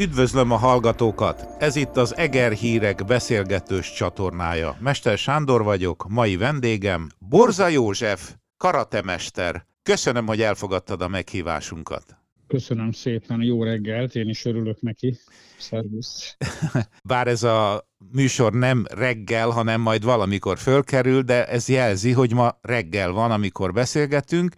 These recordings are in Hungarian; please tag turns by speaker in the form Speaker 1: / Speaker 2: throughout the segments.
Speaker 1: Üdvözlöm a hallgatókat! Ez itt az Eger Hírek beszélgetős csatornája. Mester Sándor vagyok, mai vendégem Borza József, karatemester. Köszönöm, hogy elfogadtad a meghívásunkat.
Speaker 2: Köszönöm szépen, jó reggelt, én is örülök neki. Szervusz.
Speaker 1: Bár ez a műsor nem reggel, hanem majd valamikor fölkerül, de ez jelzi, hogy ma reggel van, amikor beszélgetünk,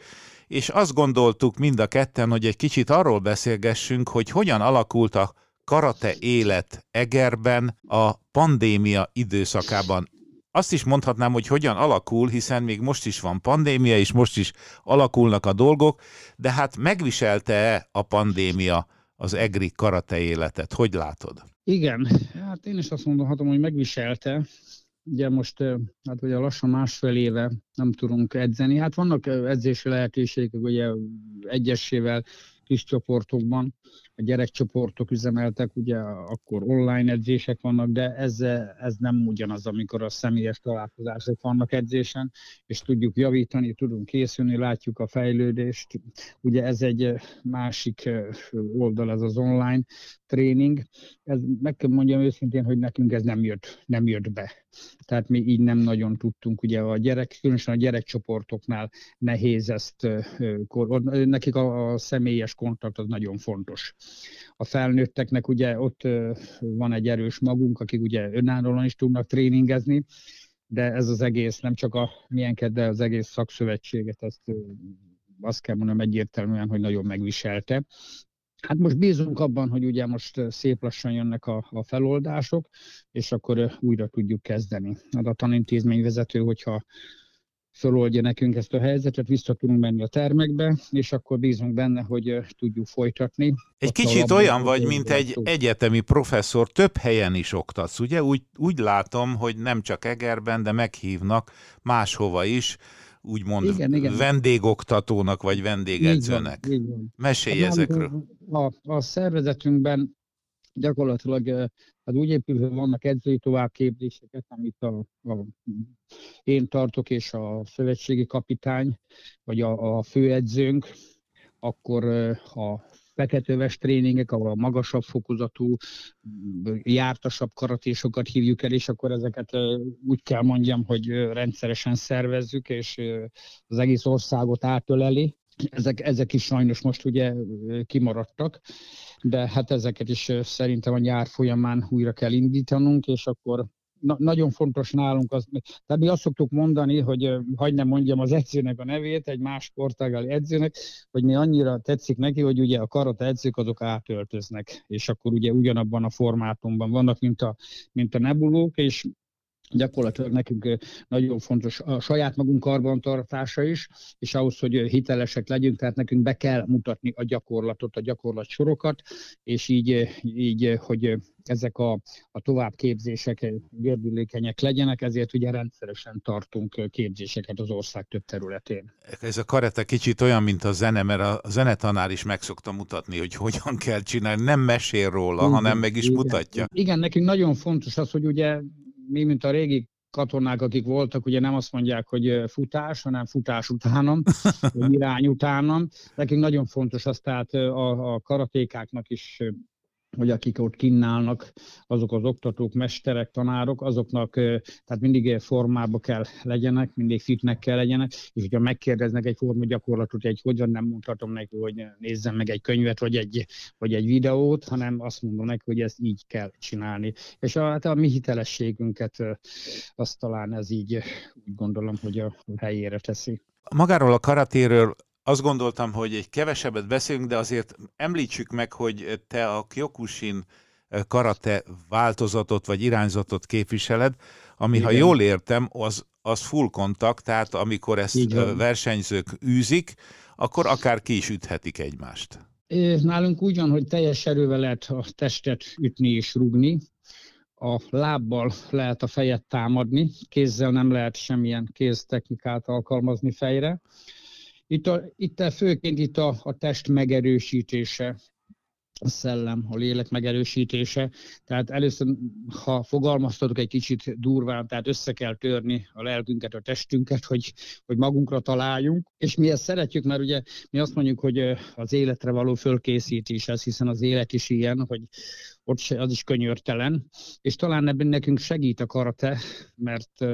Speaker 1: és azt gondoltuk mind a ketten, hogy egy kicsit arról beszélgessünk, hogy hogyan alakult a karate élet Egerben a pandémia időszakában. Azt is mondhatnám, hogy hogyan alakul, hiszen még most is van pandémia, és most is alakulnak a dolgok, de hát megviselte-e a pandémia az egri karate életet? Hogy látod?
Speaker 2: Igen, hát én is azt mondhatom, hogy megviselte, Ugye most, hát ugye lassan másfél éve nem tudunk edzeni. Hát vannak edzési lehetőségek, ugye egyesével, kis csoportokban, a gyerekcsoportok üzemeltek, ugye akkor online edzések vannak, de ez, ez nem ugyanaz, amikor a személyes találkozások vannak edzésen, és tudjuk javítani, tudunk készülni, látjuk a fejlődést. Ugye ez egy másik oldal, ez az online tréning. Ez, meg kell mondjam őszintén, hogy nekünk ez nem jött, nem jött be. Tehát mi így nem nagyon tudtunk, ugye a gyerek, különösen a gyerekcsoportoknál nehéz ezt, nekik a, a személyes kontakt az nagyon fontos. A felnőtteknek ugye ott van egy erős magunk, akik ugye önállóan is tudnak tréningezni, de ez az egész, nem csak a milyenket, de az egész szakszövetséget, ezt azt kell mondanom egyértelműen, hogy nagyon megviselte. Hát most bízunk abban, hogy ugye most szép lassan jönnek a, a feloldások, és akkor újra tudjuk kezdeni. Hát a tanintézmény vezető, hogyha feloldja nekünk ezt a helyzetet, vissza tudunk menni a termekbe, és akkor bízunk benne, hogy tudjuk folytatni.
Speaker 1: Egy kicsit olyan vagy, mint egy egyetemi professzor, több helyen is oktatsz, ugye? Úgy, úgy látom, hogy nem csak Egerben, de meghívnak máshova is, úgymond igen, igen. vendégoktatónak, vagy vendégedzőnek. Így van, így van. Mesélj hát, ezekről.
Speaker 2: A, a szervezetünkben gyakorlatilag hát úgy épül, hogy vannak edzői továbbképzéseket, amit a, a, én tartok, és a szövetségi kapitány, vagy a, a főedzőnk, akkor a feketőves tréningek, ahol a magasabb fokozatú, jártasabb karatésokat hívjuk el, és akkor ezeket úgy kell mondjam, hogy rendszeresen szervezzük, és az egész országot átöleli. Ezek, ezek is sajnos most ugye kimaradtak, de hát ezeket is szerintem a nyár folyamán újra kell indítanunk, és akkor na, nagyon fontos nálunk az, tehát mi azt szoktuk mondani, hogy hagyd nem mondjam az edzőnek a nevét, egy más sportágali edzőnek, hogy mi annyira tetszik neki, hogy ugye a karate edzők azok átöltöznek, és akkor ugye ugyanabban a formátumban vannak, mint a, mint a nebulók, és gyakorlatilag nekünk nagyon fontos a saját magunk karbantartása is, és ahhoz, hogy hitelesek legyünk, tehát nekünk be kell mutatni a gyakorlatot, a gyakorlat sorokat, és így, így hogy ezek a, a továbbképzések gördülékenyek legyenek, ezért ugye rendszeresen tartunk képzéseket az ország több területén.
Speaker 1: Ez a karate kicsit olyan, mint a zene, mert a zenetanár is meg szokta mutatni, hogy hogyan kell csinálni, nem mesél róla, igen, hanem meg is
Speaker 2: igen.
Speaker 1: mutatja.
Speaker 2: Igen, nekünk nagyon fontos az, hogy ugye mi, mint a régi katonák, akik voltak, ugye nem azt mondják, hogy futás, hanem futás utánam, vagy irány utánam. Nekünk nagyon fontos az, tehát a, a karatékáknak is hogy akik ott kinnálnak, azok az oktatók, mesterek, tanárok, azoknak tehát mindig formába kell legyenek, mindig fitnek kell legyenek, és hogyha megkérdeznek egy forma gyakorlatot, egy hogyan nem mondhatom neki, hogy nézzem meg egy könyvet, vagy egy, vagy egy videót, hanem azt mondom neki, hogy ezt így kell csinálni. És a, hát a mi hitelességünket azt talán ez így úgy gondolom, hogy a helyére teszi.
Speaker 1: Magáról a karatéről azt gondoltam, hogy egy kevesebbet beszélünk, de azért említsük meg, hogy te a Kyokushin karate változatot vagy irányzatot képviseled, ami, Igen. ha jól értem, az, az full kontakt, tehát amikor ezt Igen. versenyzők űzik, akkor akár ki is üthetik egymást.
Speaker 2: Nálunk úgy van, hogy teljes erővel lehet a testet ütni és rugni, a lábbal lehet a fejet támadni, kézzel nem lehet semmilyen kéztechnikát alkalmazni fejre. Itt, a, itt főként itt a, a test megerősítése a szellem, a lélek megerősítése. Tehát először, ha fogalmaztatok egy kicsit durván, tehát össze kell törni a lelkünket, a testünket, hogy, hogy magunkra találjunk, és mi ezt szeretjük, mert ugye mi azt mondjuk, hogy az életre való fölkészítés ez, hiszen az élet is ilyen, hogy ott se, az is könyörtelen, és talán ebben nekünk segít a karate, mert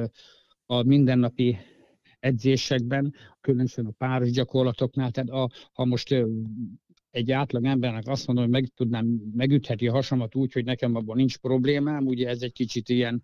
Speaker 2: a mindennapi edzésekben, különösen a páros gyakorlatoknál, tehát a, ha most egy átlag embernek azt mondom, hogy meg tudnám, megütheti a hasamat úgy, hogy nekem abban nincs problémám, ugye ez egy kicsit ilyen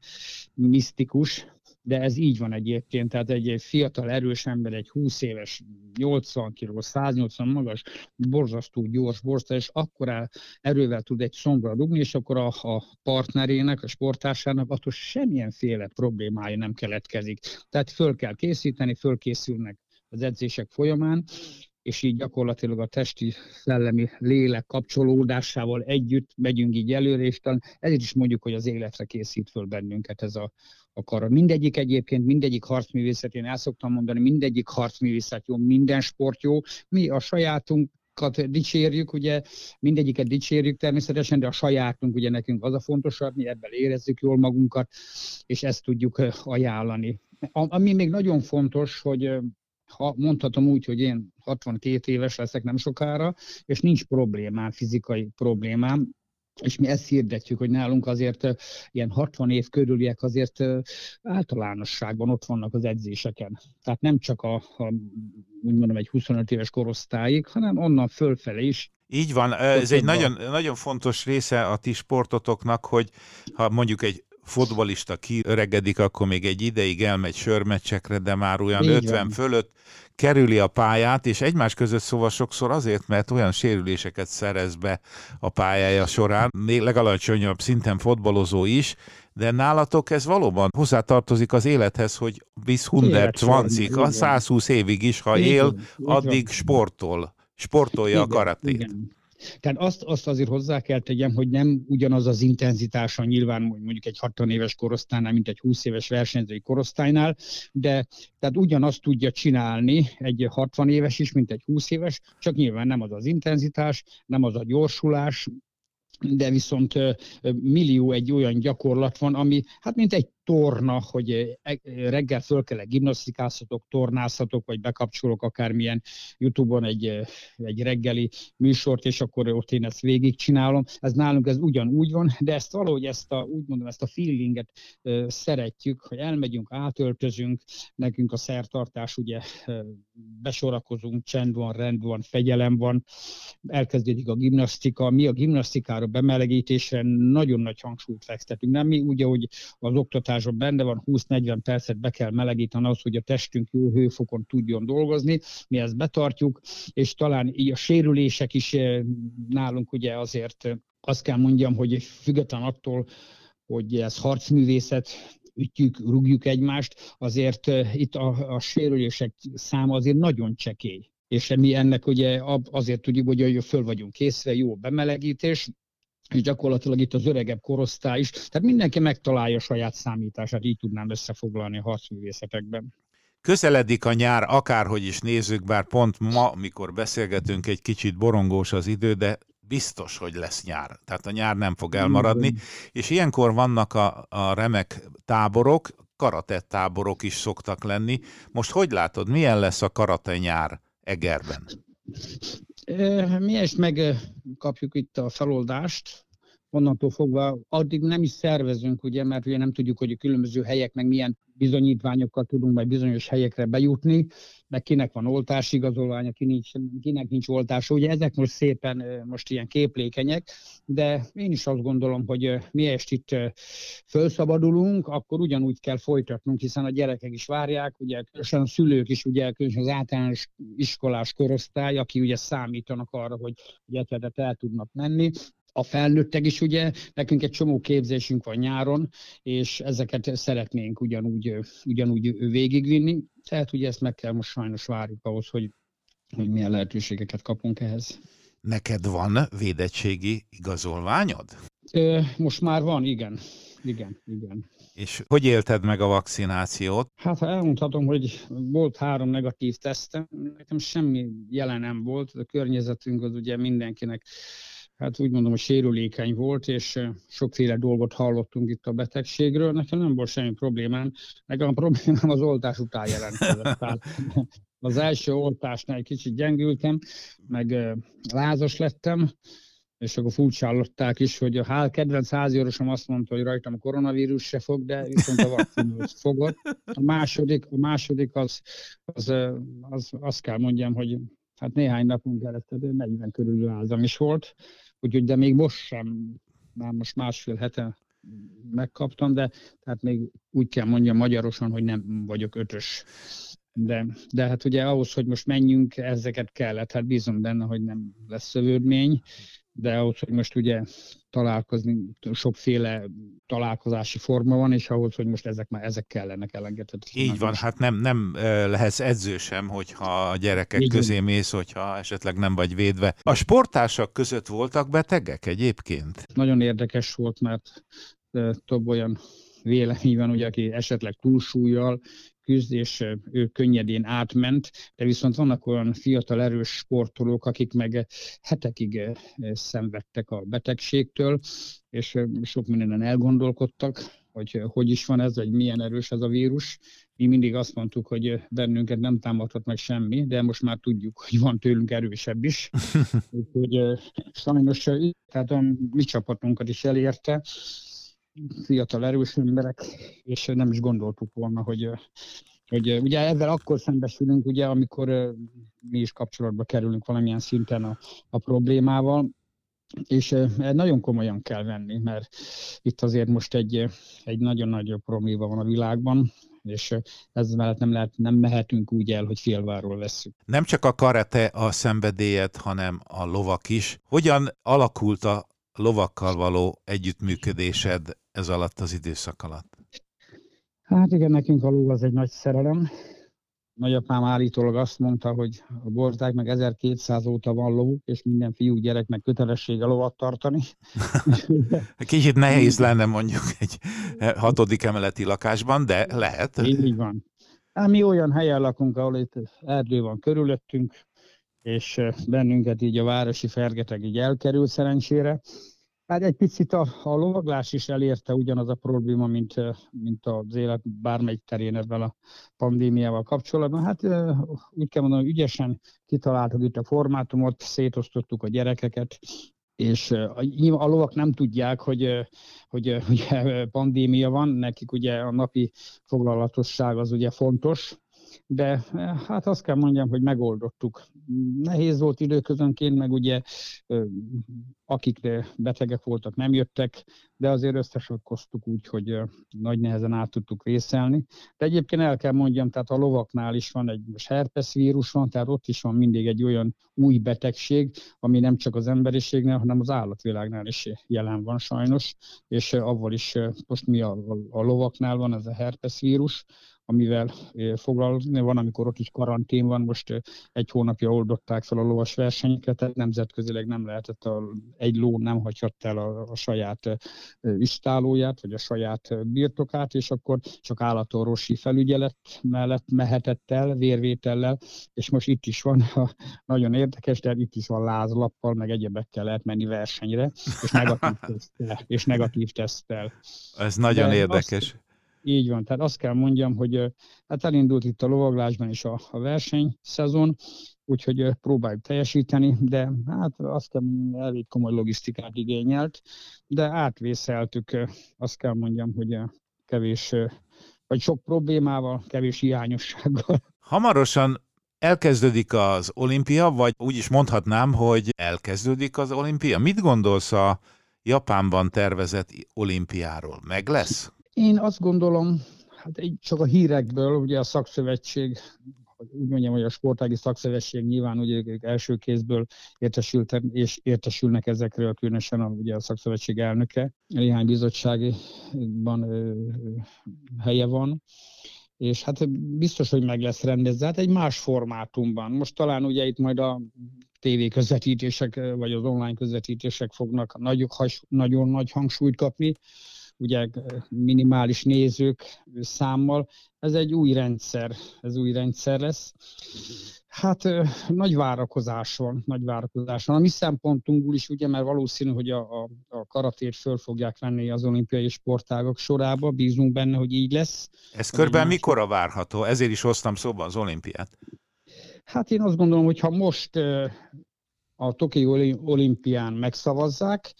Speaker 2: misztikus, de ez így van egyébként, tehát egy fiatal, erős ember, egy 20 éves, 80 kg, 180 magas, borzasztó gyors borsta, és akkor erővel tud egy szongra dugni, és akkor a, a partnerének, a sportársának attól semmilyenféle problémája nem keletkezik. Tehát föl kell készíteni, fölkészülnek az edzések folyamán, és így gyakorlatilag a testi, szellemi lélek kapcsolódásával együtt megyünk így előre, és talán ezért is mondjuk, hogy az életre készít föl bennünket ez a, a kara. Mindegyik egyébként, mindegyik harcművészet, én el szoktam mondani, mindegyik harcművészet jó, minden sport jó. Mi a sajátunk dicsérjük, ugye mindegyiket dicsérjük természetesen, de a sajátunk ugye nekünk az a fontosabb, mi ebben érezzük jól magunkat, és ezt tudjuk ajánlani. Ami még nagyon fontos, hogy ha mondhatom úgy, hogy én 62 éves leszek nem sokára, és nincs problémám, fizikai problémám, és mi ezt hirdetjük, hogy nálunk azért ilyen 60 év körüliek azért általánosságban ott vannak az edzéseken. Tehát nem csak a, a úgy mondom, egy 25 éves korosztályig, hanem onnan fölfele is
Speaker 1: így van, ez egy nagyon, nagyon fontos része a ti sportotoknak, hogy ha mondjuk egy fotbalista kiöregedik, akkor még egy ideig elmegy sörmeccsekre, de már olyan Így 50 van. fölött kerüli a pályát, és egymás között szóval sokszor azért, mert olyan sérüléseket szerez be a pályája során, még legalacsonyabb szinten fotbalozó is, de nálatok ez valóban hozzátartozik az élethez, hogy bis 120 a 120 évig is, ha él, addig sportol, sportolja a karatét. Igen.
Speaker 2: Tehát azt, azt azért hozzá kell tegyem, hogy nem ugyanaz az intenzitása nyilván mondjuk egy 60 éves korosztálynál, mint egy 20 éves versenyzői korosztálynál, de tehát ugyanazt tudja csinálni egy 60 éves is, mint egy 20 éves, csak nyilván nem az az intenzitás, nem az a gyorsulás, de viszont millió egy olyan gyakorlat van, ami hát mint egy torna, hogy e, reggel föl kell gimnasztikázhatok, tornázhatok, vagy bekapcsolok akármilyen Youtube-on egy, egy reggeli műsort, és akkor ott én ezt végigcsinálom. Ez nálunk ez ugyanúgy van, de ezt valahogy ezt a, úgy mondom, ezt a feelinget szeretjük, hogy elmegyünk, átöltözünk, nekünk a szertartás ugye besorakozunk, csend van, rend van, fegyelem van, elkezdődik a gimnasztika. Mi a gimnasztikára, bemelegítésre nagyon nagy hangsúlyt fektetünk. Nem mi ugye, hogy az oktatás oktatásban benne van, 20-40 percet be kell melegíteni az, hogy a testünk jó hőfokon tudjon dolgozni, mi ezt betartjuk, és talán így a sérülések is eh, nálunk ugye azért eh, azt kell mondjam, hogy független attól, hogy ez harcművészet, ütjük, rúgjuk egymást, azért eh, itt a, a sérülések száma azért nagyon csekély. És mi ennek ugye azért tudjuk, hogy föl vagyunk készve, jó bemelegítés, és gyakorlatilag itt az öregebb korosztály is, tehát mindenki megtalálja saját számítását, így tudnám összefoglalni a harcművészetekben.
Speaker 1: Közeledik a nyár, akárhogy is nézzük, bár pont ma, mikor beszélgetünk, egy kicsit borongós az idő, de biztos, hogy lesz nyár. Tehát a nyár nem fog elmaradni. Igen. És ilyenkor vannak a, a remek táborok, karatett táborok is szoktak lenni. Most hogy látod, milyen lesz a karate nyár Egerben?
Speaker 2: Mi is megkapjuk itt a feloldást, onnantól fogva addig nem is szervezünk, ugye, mert ugye nem tudjuk, hogy a különböző helyek meg milyen bizonyítványokkal tudunk majd bizonyos helyekre bejutni, meg kinek van oltásigazolványa, ki nincs, kinek nincs oltása. Ugye ezek most szépen most ilyen képlékenyek, de én is azt gondolom, hogy mi est itt felszabadulunk, akkor ugyanúgy kell folytatnunk, hiszen a gyerekek is várják, ugye különösen a szülők is, ugye különösen az általános iskolás korosztály, aki ugye számítanak arra, hogy gyerekeket el tudnak menni, a felnőttek is ugye, nekünk egy csomó képzésünk van nyáron, és ezeket szeretnénk ugyanúgy, ugyanúgy végigvinni, tehát ugye ezt meg kell most sajnos várjuk ahhoz, hogy, hogy milyen lehetőségeket kapunk ehhez.
Speaker 1: Neked van védettségi igazolványod?
Speaker 2: Most már van, igen. Igen, igen.
Speaker 1: És hogy élted meg a vakcinációt?
Speaker 2: Hát ha elmondhatom, hogy volt három negatív tesztem, nekem semmi jelen nem volt, a környezetünk az ugye mindenkinek hát úgy mondom, hogy sérülékeny volt, és sokféle dolgot hallottunk itt a betegségről. Nekem nem volt semmi problémám. Nekem a problémám az oltás után jelentkezett. az első oltásnál egy kicsit gyengültem, meg lázas lettem, és akkor furcsálották is, hogy a hál kedvenc háziorosom azt mondta, hogy rajtam a koronavírus se fog, de viszont a vakcinus fogott. A második, a második az, az, az, azt kell mondjam, hogy hát néhány napunk előtt 40 körül lázam is volt, úgyhogy de még most sem, már most másfél hete megkaptam, de tehát még úgy kell mondjam magyarosan, hogy nem vagyok ötös. De, de hát ugye ahhoz, hogy most menjünk, ezeket kellett, hát bízom benne, hogy nem lesz szövődmény, de ahhoz, hogy most ugye találkozni, sokféle találkozási forma van, és ahhoz, hogy most ezek már ezek kellenek elengedhetetlenek.
Speaker 1: Így van, most. hát nem, nem lehetsz edző sem, hogyha a gyerekek Így közé mész, hogyha esetleg nem vagy védve. A sportársak között voltak betegek egyébként?
Speaker 2: Nagyon érdekes volt, mert több olyan vélemény van, ugye, aki esetleg túlsúlyjal küzd, és ő könnyedén átment, de viszont vannak olyan fiatal erős sportolók, akik meg hetekig szenvedtek a betegségtől, és sok mindenen elgondolkodtak, hogy hogy is van ez, vagy milyen erős ez a vírus. Mi mindig azt mondtuk, hogy bennünket nem támadhat meg semmi, de most már tudjuk, hogy van tőlünk erősebb is. Úgyhogy sajnos tehát a mi csapatunkat is elérte, fiatal erős emberek, és nem is gondoltuk volna, hogy, hogy ugye ezzel akkor szembesülünk, ugye, amikor mi is kapcsolatba kerülünk valamilyen szinten a, a problémával, és nagyon komolyan kell venni, mert itt azért most egy, egy nagyon nagy probléma van a világban, és ez mellett nem, lehet, nem mehetünk úgy el, hogy félváról veszünk.
Speaker 1: Nem csak a karate a szenvedélyed, hanem a lovak is. Hogyan alakult a lovakkal való együttműködésed ez alatt az időszak alatt?
Speaker 2: Hát igen, nekünk a ló az egy nagy szerelem. Nagyapám állítólag azt mondta, hogy a borták meg 1200 óta van ló, és minden fiú gyereknek kötelessége lovat tartani.
Speaker 1: Kicsit nehéz lenne mondjuk egy hatodik emeleti lakásban, de lehet.
Speaker 2: Így van. Hát mi olyan helyen lakunk, ahol itt erdő van körülöttünk, és bennünket így a városi fergeteg így elkerül szerencsére. Hát egy picit a, a lovaglás is elérte ugyanaz a probléma, mint, mint az élet bármelyik terén ebben a pandémiával kapcsolatban. Hát úgy kell mondanom, hogy ügyesen kitaláltuk itt a formátumot, szétosztottuk a gyerekeket, és a lovak nem tudják, hogy, hogy ugye pandémia van, nekik ugye a napi foglalatosság az ugye fontos, de hát azt kell mondjam, hogy megoldottuk. Nehéz volt időközönként, meg ugye akik betegek voltak, nem jöttek, de azért összesokkoztuk úgy, hogy nagy nehezen át tudtuk vészelni. De egyébként el kell mondjam, tehát a lovaknál is van egy herpes vírus van, tehát ott is van mindig egy olyan új betegség, ami nem csak az emberiségnél, hanem az állatvilágnál is jelen van sajnos, és avval is most mi a, a lovaknál van ez a herpes vírus, amivel foglalkozni. Van, amikor ott is karantén van, most egy hónapja oldották fel a lovas versenyeket, tehát nemzetközileg nem lehetett, a, egy ló nem hagyhatta el a, a saját istálóját, vagy a saját birtokát, és akkor csak állatorvosi felügyelet mellett mehetett el, vérvétellel, és most itt is van, a, nagyon érdekes, de itt is van lázlappal, meg egyebekkel lehet menni versenyre, és negatív tesztel. És negatív tesztel.
Speaker 1: Ez nagyon de érdekes. Azt,
Speaker 2: így van, tehát azt kell mondjam, hogy hát elindult itt a lovaglásban is a, a versenyszezon, úgyhogy próbáljuk teljesíteni, de hát azt kell mondjam, elég komoly logisztikát igényelt, de átvészeltük, azt kell mondjam, hogy kevés, vagy sok problémával, kevés hiányossággal.
Speaker 1: Hamarosan elkezdődik az olimpia, vagy úgy is mondhatnám, hogy elkezdődik az olimpia. Mit gondolsz a Japánban tervezett olimpiáról? Meg lesz?
Speaker 2: Én azt gondolom, hát csak a hírekből, ugye a szakszövetség, úgy mondjam, hogy a sportági szakszövetség nyilván ugye ők első kézből értesültek, és értesülnek ezekről, különösen a, ugye a szakszövetség elnöke. Néhány bizottságban ö, helye van, és hát biztos, hogy meg lesz rendezve, hát egy más formátumban. Most talán ugye itt majd a TV közvetítések, vagy az online közvetítések fognak nagy, nagyon nagy hangsúlyt kapni, ugye minimális nézők számmal. Ez egy új rendszer, ez új rendszer lesz. Hát nagy várakozás van, nagy várakozás van. A mi szempontunkból is, ugye, mert valószínű, hogy a, a, a karatét föl fogják venni az olimpiai sportágok sorába, bízunk benne, hogy így lesz.
Speaker 1: Ez körben mikor a várható? Ezért is hoztam szóba az olimpiát.
Speaker 2: Hát én azt gondolom, hogy ha most a Tokió olimpián megszavazzák,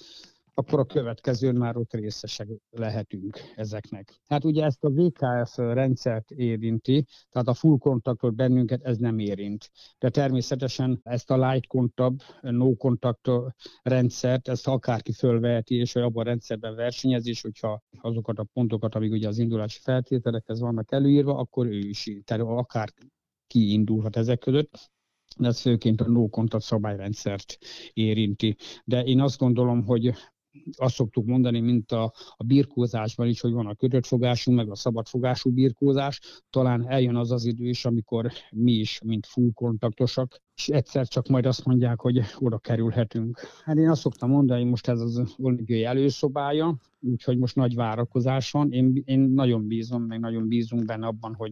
Speaker 2: akkor a következőn már ott részesek lehetünk ezeknek. Hát ugye ezt a VKF rendszert érinti, tehát a full kontaktot bennünket ez nem érint. De természetesen ezt a light contact, no contact rendszert, ezt akárki fölveheti, és abban a rendszerben versenyezés, hogyha azokat a pontokat, amik ugye az indulási feltételekhez vannak előírva, akkor ő is, tehát akár kiindulhat ezek között de ez főként a no contact szabályrendszert érinti. De én azt gondolom, hogy azt szoktuk mondani, mint a, a birkózásban is, hogy van a kötött fogású, meg a szabad fogású birkózás. Talán eljön az az idő is, amikor mi is, mint full kontaktosak, és egyszer csak majd azt mondják, hogy oda kerülhetünk. Hát én azt szoktam mondani, hogy most ez az olimpiai előszobája, úgyhogy most nagy várakozás van. Én, én nagyon bízom, meg nagyon bízunk benne abban, hogy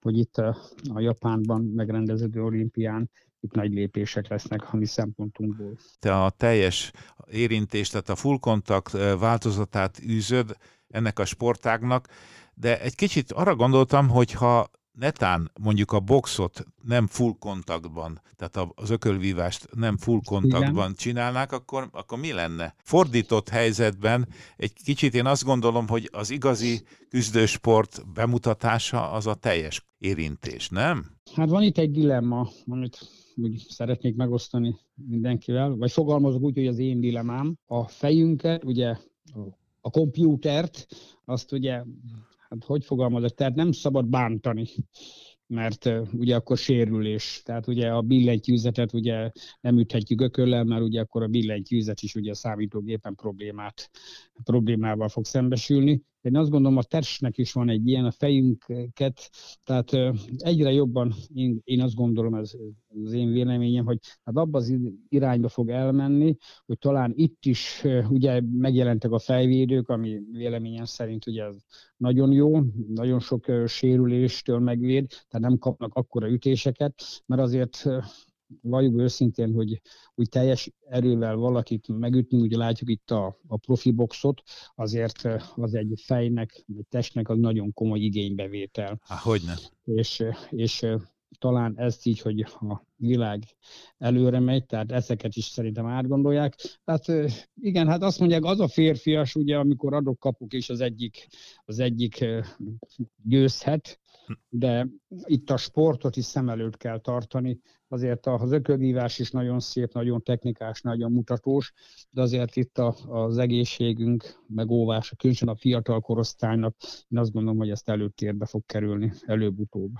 Speaker 2: hogy itt a, a Japánban megrendeződő olimpián itt nagy lépések lesznek a mi szempontunkból.
Speaker 1: Te a teljes érintést, tehát a full contact változatát űzöd ennek a sportágnak, de egy kicsit arra gondoltam, hogy ha netán mondjuk a boxot nem full kontaktban, tehát az ökölvívást nem full kontaktban csinálnák, akkor, akkor mi lenne? Fordított helyzetben egy kicsit én azt gondolom, hogy az igazi küzdősport bemutatása az a teljes érintés, nem?
Speaker 2: Hát van itt egy dilemma, amit úgy szeretnék megosztani mindenkivel, vagy fogalmazok úgy, hogy az én dilemmám. A fejünket, ugye a kompjútert, azt ugye hát hogy fogalmazok, tehát nem szabad bántani mert ugye akkor sérülés. Tehát ugye a billentyűzetet ugye nem üthetjük ököllel, mert ugye akkor a billentyűzet is ugye a számítógépen problémát, problémával fog szembesülni. Én azt gondolom, a testnek is van egy ilyen, a fejünket, tehát egyre jobban, én, én azt gondolom, ez az én véleményem, hogy hát abba az irányba fog elmenni, hogy talán itt is ugye megjelentek a fejvédők, ami véleményem szerint ugye ez nagyon jó, nagyon sok sérüléstől megvéd, tehát nem kapnak akkora ütéseket, mert azért valljuk őszintén, hogy úgy teljes erővel valakit megütni, ugye látjuk itt a, a profi boxot, azért az egy fejnek, egy testnek az nagyon komoly igénybevétel.
Speaker 1: Há, hogyne.
Speaker 2: És, és talán ezt így, hogy a világ előre megy, tehát ezeket is szerintem átgondolják. Tehát igen, hát azt mondják, az a férfias, ugye, amikor adok kapuk, és az egyik, az egyik győzhet, de itt a sportot is szem előtt kell tartani. Azért az ökölvívás is nagyon szép, nagyon technikás, nagyon mutatós, de azért itt a, az egészségünk megóvása, különösen a fiatal korosztálynak, én azt gondolom, hogy ezt előtérbe fog kerülni előbb-utóbb.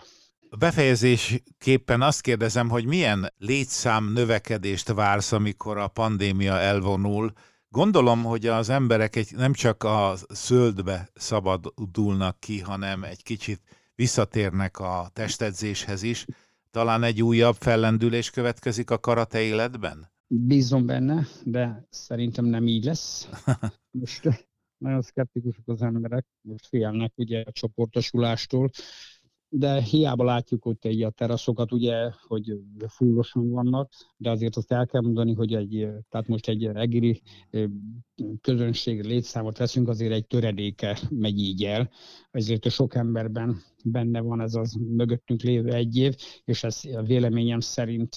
Speaker 1: Befejezésképpen azt kérdezem, hogy milyen létszám növekedést vársz, amikor a pandémia elvonul. Gondolom, hogy az emberek egy, nem csak a szöldbe szabadulnak ki, hanem egy kicsit visszatérnek a testedzéshez is. Talán egy újabb fellendülés következik a karate életben?
Speaker 2: Bízom benne, de szerintem nem így lesz. Most nagyon szkeptikusok az emberek, most félnek ugye a csoportosulástól, de hiába látjuk ott egy a teraszokat, ugye, hogy fullosan vannak, de azért azt el kell mondani, hogy egy, tehát most egy egéri közönség létszámot veszünk, azért egy töredéke megy így el. Ezért a sok emberben benne van ez az mögöttünk lévő egy év, és ez a véleményem szerint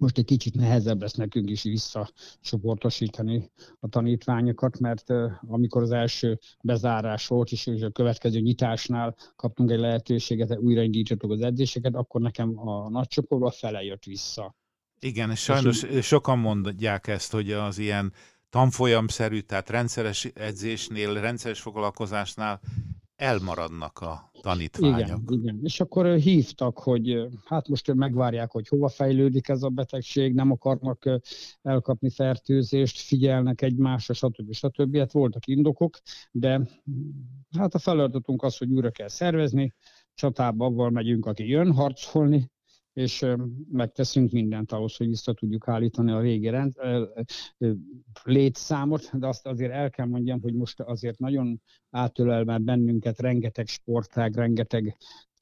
Speaker 2: most egy kicsit nehezebb lesz nekünk is visszacsoportosítani a tanítványokat, mert amikor az első bezárás volt, és a következő nyitásnál kaptunk egy lehetőséget, újraindítottuk az edzéseket, akkor nekem a nagy csoportban fele jött vissza.
Speaker 1: Igen, és sajnos és sokan mondják ezt, hogy az ilyen tanfolyamszerű, tehát rendszeres edzésnél, rendszeres foglalkozásnál elmaradnak a tanítványok.
Speaker 2: Igen, igen. És akkor hívtak, hogy hát most megvárják, hogy hova fejlődik ez a betegség, nem akarnak elkapni fertőzést, figyelnek egymásra, stb. stb. Hát voltak indokok, de hát a feladatunk az, hogy újra kell szervezni, csatába avval megyünk, aki jön harcolni, és megteszünk mindent ahhoz, hogy vissza tudjuk állítani a régi rend, létszámot, de azt azért el kell mondjam, hogy most azért nagyon átölel már bennünket rengeteg sportág, rengeteg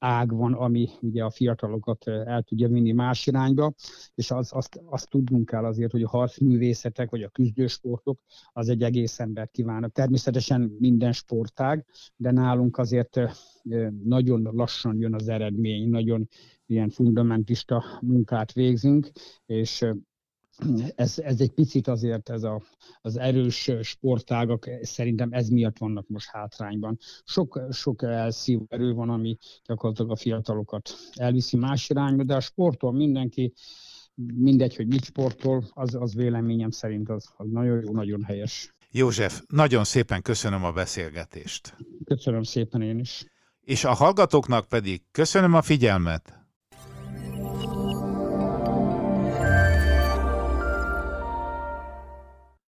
Speaker 2: ág van, ami ugye a fiatalokat el tudja vinni más irányba, és az, azt, azt tudnunk kell azért, hogy a harcművészetek, vagy a küzdősportok, az egy egész embert kívánok. Természetesen minden sportág, de nálunk azért nagyon lassan jön az eredmény, nagyon ilyen fundamentista munkát végzünk, és ez, ez egy picit azért ez a, az erős sportágak, szerintem ez miatt vannak most hátrányban. Sok, sok elszív erő van, ami gyakorlatilag a fiatalokat elviszi más irányba, de a sportol mindenki, mindegy, hogy mit sportol, az, az véleményem szerint az, az nagyon jó, nagyon helyes.
Speaker 1: József, nagyon szépen köszönöm a beszélgetést.
Speaker 2: Köszönöm szépen én is.
Speaker 1: És a hallgatóknak pedig köszönöm a figyelmet.